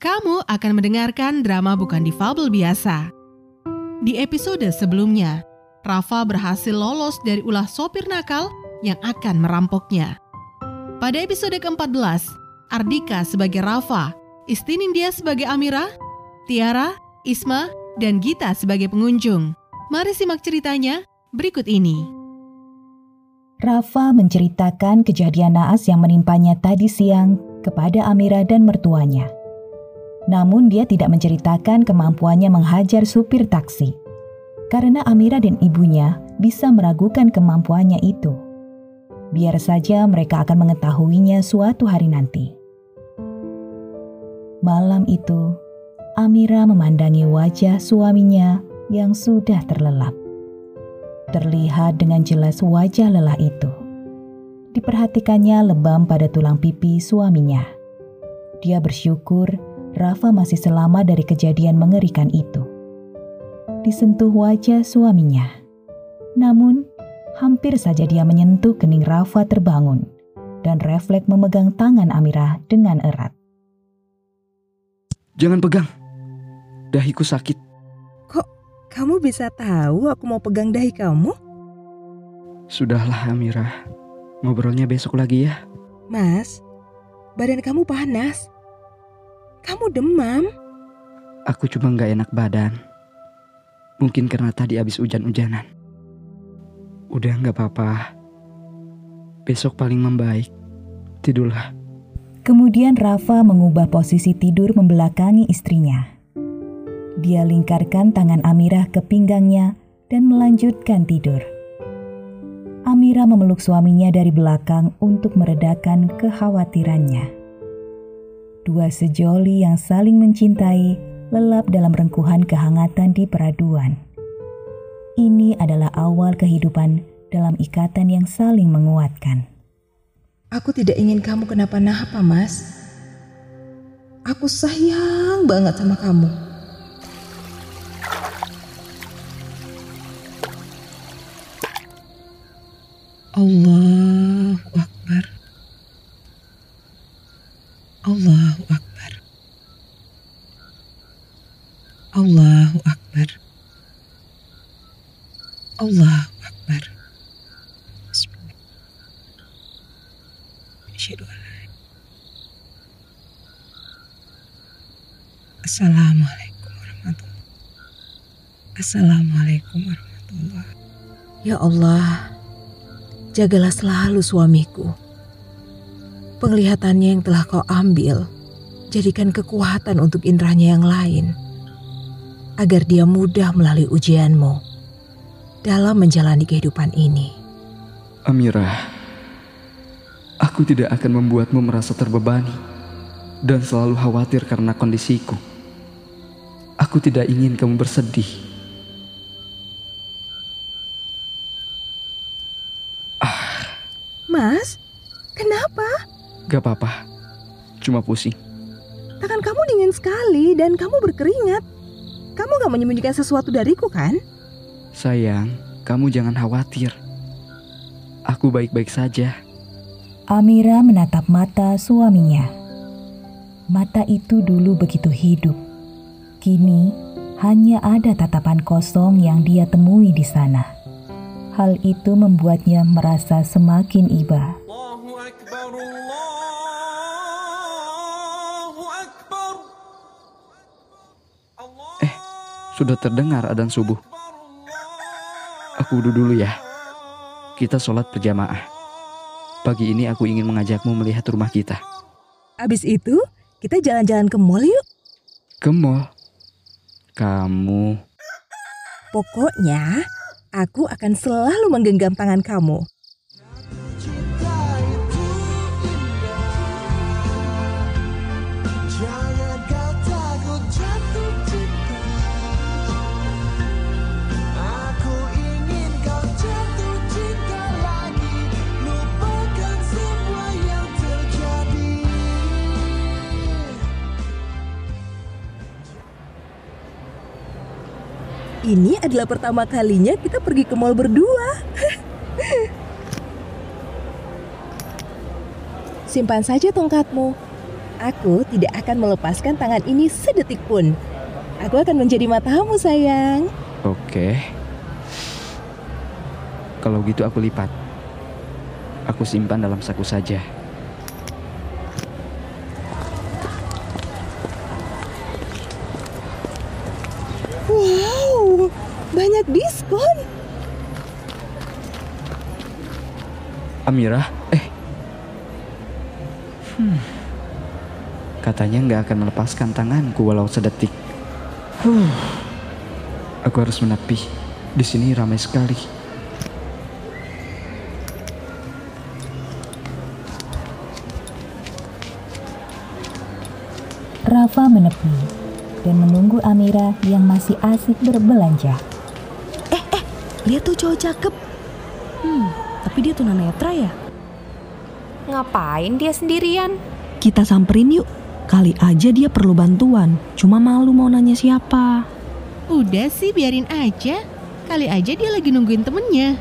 Kamu akan mendengarkan drama bukan difabel biasa. Di episode sebelumnya, Rafa berhasil lolos dari ulah sopir nakal yang akan merampoknya. Pada episode ke-14, Ardika sebagai Rafa, Istinindya sebagai Amira, Tiara, Isma, dan Gita sebagai pengunjung. Mari simak ceritanya berikut ini. Rafa menceritakan kejadian naas yang menimpanya tadi siang kepada Amira dan mertuanya. Namun dia tidak menceritakan kemampuannya menghajar supir taksi. Karena Amira dan ibunya bisa meragukan kemampuannya itu. Biar saja mereka akan mengetahuinya suatu hari nanti. Malam itu, Amira memandangi wajah suaminya yang sudah terlelap. Terlihat dengan jelas wajah lelah itu. Diperhatikannya lebam pada tulang pipi suaminya. Dia bersyukur Rafa masih selamat dari kejadian mengerikan itu. Disentuh wajah suaminya. Namun, hampir saja dia menyentuh kening Rafa terbangun dan refleks memegang tangan Amira dengan erat. Jangan pegang. Dahiku sakit. Kok kamu bisa tahu aku mau pegang dahi kamu? Sudahlah Amira. Ngobrolnya besok lagi ya. Mas, badan kamu panas. Kamu demam? Aku cuma nggak enak badan. Mungkin karena tadi habis hujan-hujanan. Udah nggak apa-apa. Besok paling membaik. Tidurlah. Kemudian Rafa mengubah posisi tidur membelakangi istrinya. Dia lingkarkan tangan Amira ke pinggangnya dan melanjutkan tidur. Amira memeluk suaminya dari belakang untuk meredakan kekhawatirannya. Dua sejoli yang saling mencintai lelap dalam rengkuhan kehangatan di peraduan. Ini adalah awal kehidupan dalam ikatan yang saling menguatkan. Aku tidak ingin kamu kenapa-napa, Mas. Aku sayang banget sama kamu. Allahu Akbar. Allahu Akbar. Allahu Akbar. Allahu Akbar. Assalamualaikum warahmatullahi Assalamualaikum warahmatullahi Ya Allah, jagalah selalu suamiku. Penglihatannya yang telah kau ambil, jadikan kekuatan untuk indranya yang lain, agar dia mudah melalui ujianmu dalam menjalani kehidupan ini. Amira, aku tidak akan membuatmu merasa terbebani dan selalu khawatir karena kondisiku. Aku tidak ingin kamu bersedih. Mas, kenapa? Gak apa-apa, cuma pusing. Tangan kamu dingin sekali dan kamu berkeringat. Kamu gak menyembunyikan sesuatu dariku kan? Sayang, kamu jangan khawatir. Aku baik-baik saja. Amira menatap mata suaminya. Mata itu dulu begitu hidup. Kini hanya ada tatapan kosong yang dia temui di sana. Hal itu membuatnya merasa semakin iba. Allahu Akbar, Allah. Sudah terdengar adzan subuh. Aku wudhu dulu ya. Kita sholat berjamaah. Pagi ini aku ingin mengajakmu melihat rumah kita. Abis itu, kita jalan-jalan ke mall yuk. Ke mall. Kamu Pokoknya, aku akan selalu menggenggam tangan kamu. Ini adalah pertama kalinya kita pergi ke mall berdua. Simpan saja tongkatmu. Aku tidak akan melepaskan tangan ini sedetik pun. Aku akan menjadi matamu, sayang. Oke. Kalau gitu aku lipat. Aku simpan dalam saku saja. Amira, eh. Hmm. Katanya nggak akan melepaskan tanganku walau sedetik. Huh. Aku harus menepi. Di sini ramai sekali. Rafa menepi dan menunggu Amira yang masih asik berbelanja. Lihat tuh cowok cakep. Hmm, tapi dia tunanetra ya? Ngapain dia sendirian? Kita samperin yuk. Kali aja dia perlu bantuan. Cuma malu mau nanya siapa. Udah sih biarin aja. Kali aja dia lagi nungguin temennya.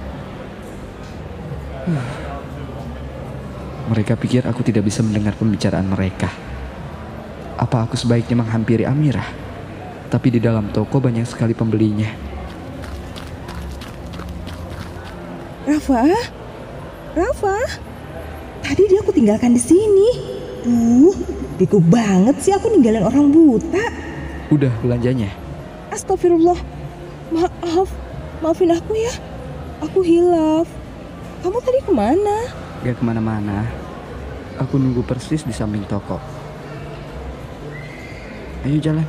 Mereka pikir aku tidak bisa mendengar pembicaraan mereka. Apa aku sebaiknya menghampiri Amira? Tapi di dalam toko banyak sekali pembelinya. Rafa, Rafa, tadi dia aku tinggalkan di sini. Duh, bego banget sih aku ninggalin orang buta. Udah belanjanya. Astagfirullah, maaf, maafin aku ya. Aku hilaf. Kamu tadi ke mana? Gak ke mana-mana. Aku nunggu persis di samping toko. Ayo jalan.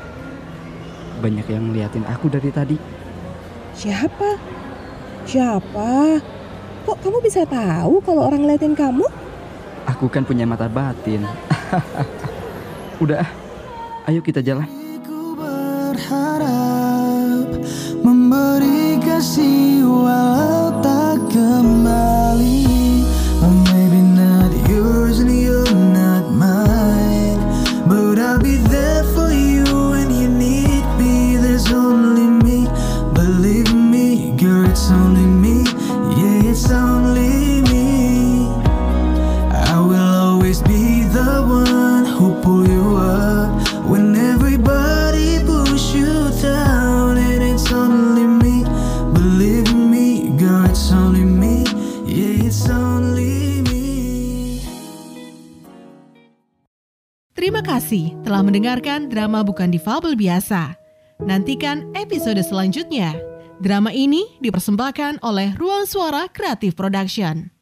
Banyak yang ngeliatin aku dari tadi. Siapa? Siapa? Kok kamu bisa tahu kalau orang ngeliatin kamu? Aku kan punya mata batin. Udah, ah. ayo kita jalan. Ku berharap memberi kasih walau tak kembali kasih telah mendengarkan drama bukan difabel biasa. Nantikan episode selanjutnya. Drama ini dipersembahkan oleh Ruang Suara Kreatif Production.